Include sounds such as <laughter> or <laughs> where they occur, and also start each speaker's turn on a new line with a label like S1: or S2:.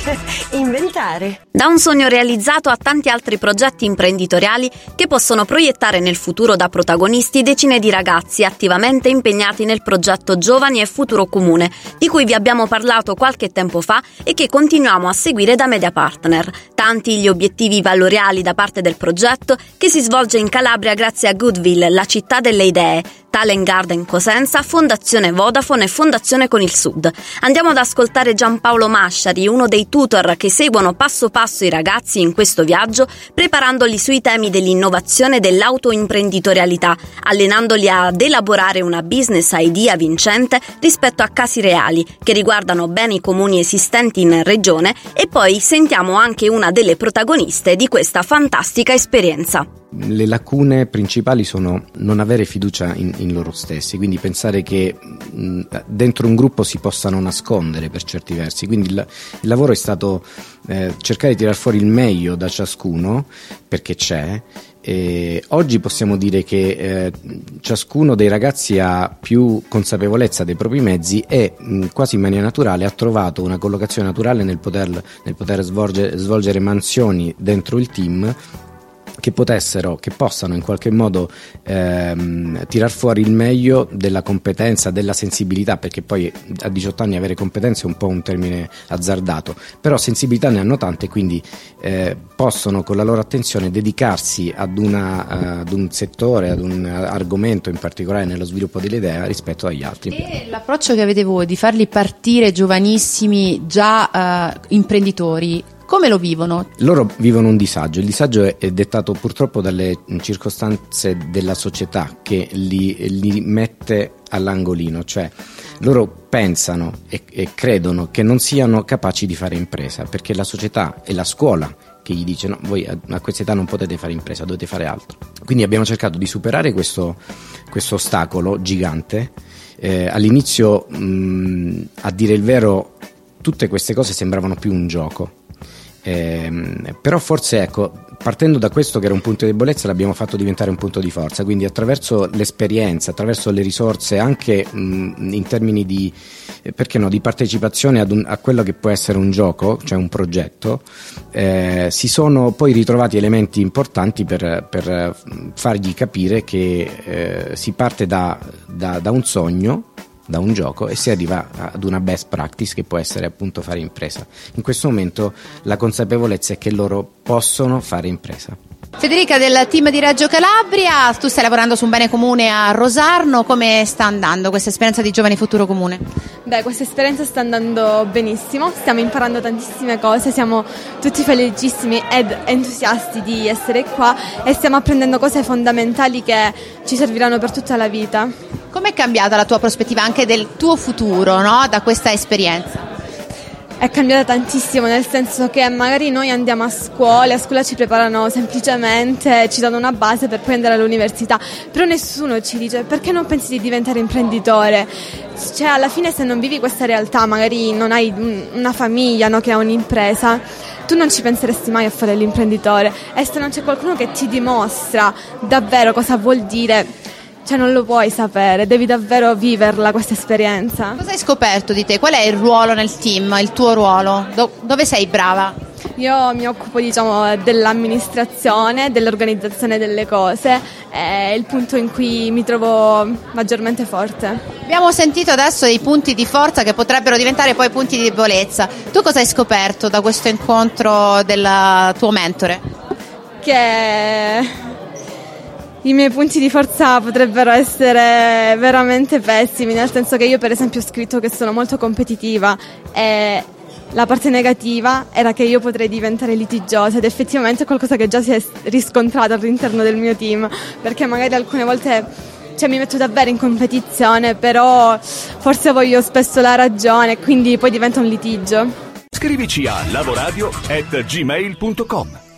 S1: <laughs> inventare.
S2: Da un sogno realizzato a tanti altri progetti imprenditoriali che possono proiettare nel futuro da protagonisti decine di ragazzi attivamente impegnati nel progetto Giovani e Futuro Comune, di cui vi abbiamo parlato qualche tempo fa e che continuiamo a seguire da Media Partner. Tanti gli obiettivi valoriali da parte del progetto che si svolge in Calabria grazie a Goodville, la città delle idee, Talent Garden Cosenza, Fondazione Vodafone e Fondazione con il Sud. Andiamo ad ascoltare Giampaolo Masciari, uno dei tutor che seguono passo passo i ragazzi in questo viaggio, preparandoli sui temi dell'innovazione e dell'autoimprenditorialità, allenandoli ad elaborare una business idea vincente rispetto a casi reali che riguardano beni comuni esistenti in regione e poi sentiamo anche una delle protagoniste di questa fantastica esperienza.
S3: Le lacune principali sono non avere fiducia in, in loro stessi, quindi pensare che mh, dentro un gruppo si possano nascondere per certi versi. Quindi il, il lavoro è stato eh, cercare di tirar fuori il meglio da ciascuno, perché c'è. E oggi possiamo dire che eh, ciascuno dei ragazzi ha più consapevolezza dei propri mezzi e mh, quasi in maniera naturale ha trovato una collocazione naturale nel poter, nel poter svolgere, svolgere mansioni dentro il team che potessero, che possano in qualche modo ehm, tirar fuori il meglio della competenza, della sensibilità, perché poi a 18 anni avere competenze è un po' un termine azzardato, però sensibilità ne hanno tante, quindi eh, possono con la loro attenzione dedicarsi ad, una, uh, ad, un settore, ad un argomento in particolare nello sviluppo dell'idea rispetto agli altri.
S4: E l'approccio che avete voi di farli partire giovanissimi, già uh, imprenditori, come lo vivono?
S3: Loro vivono un disagio, il disagio è, dettato purtroppo dalle circostanze della società che li, li mette all'angolino, cioè loro pensano e, e, credono che non siano capaci di fare impresa perché la società e la scuola che gli dice no, voi a, a questa età non potete fare impresa, dovete fare altro. Quindi abbiamo cercato di superare questo, questo ostacolo gigante. Eh, all'inizio, mh, a dire il vero, tutte queste cose sembravano più un gioco eh, però forse ecco, partendo da questo che era un punto di debolezza l'abbiamo fatto diventare un punto di forza, quindi attraverso l'esperienza, attraverso le risorse anche mh, in termini di, eh, no, di partecipazione un, a quello che può essere un gioco, cioè un progetto, eh, si sono poi ritrovati elementi importanti per, per fargli capire che eh, si parte da, da, da un sogno da un gioco e si arriva ad una best practice che può essere appunto fare impresa. In questo momento la consapevolezza è che loro possono fare impresa.
S4: Federica del team di Reggio Calabria, tu stai lavorando su un bene comune a Rosarno, come sta andando questa esperienza di Giovani Futuro Comune?
S5: Beh, questa esperienza sta andando benissimo, stiamo imparando tantissime cose, siamo tutti felicissimi ed entusiasti di essere qua e stiamo apprendendo cose fondamentali che ci serviranno per tutta la vita.
S4: Com'è cambiata la tua prospettiva anche del tuo futuro no? da questa esperienza?
S5: è cambiata tantissimo, nel senso che magari noi andiamo a scuola, a scuola ci preparano semplicemente, ci danno una base per poi andare all'università, però nessuno ci dice perché non pensi di diventare imprenditore? Cioè alla fine se non vivi questa realtà, magari non hai una famiglia no, che ha un'impresa, tu non ci penseresti mai a fare l'imprenditore e se non c'è qualcuno che ti dimostra davvero cosa vuol dire cioè non lo puoi sapere, devi davvero viverla questa esperienza.
S4: Cosa hai scoperto di te? Qual è il ruolo nel team, il tuo ruolo? Do- dove sei brava?
S5: Io mi occupo diciamo, dell'amministrazione, dell'organizzazione delle cose, è il punto in cui mi trovo maggiormente forte.
S4: Abbiamo sentito adesso dei punti di forza che potrebbero diventare poi punti di debolezza. Tu cosa hai scoperto da questo incontro del tuo mentore?
S5: Che i miei punti di forza potrebbero essere veramente pessimi, nel senso che io per esempio ho scritto che sono molto competitiva e la parte negativa era che io potrei diventare litigiosa ed effettivamente è qualcosa che già si è riscontrato all'interno del mio team, perché magari alcune volte cioè, mi metto davvero in competizione, però forse voglio spesso la ragione, quindi poi diventa un litigio.
S6: Scrivici a lavoradio@gmail.com.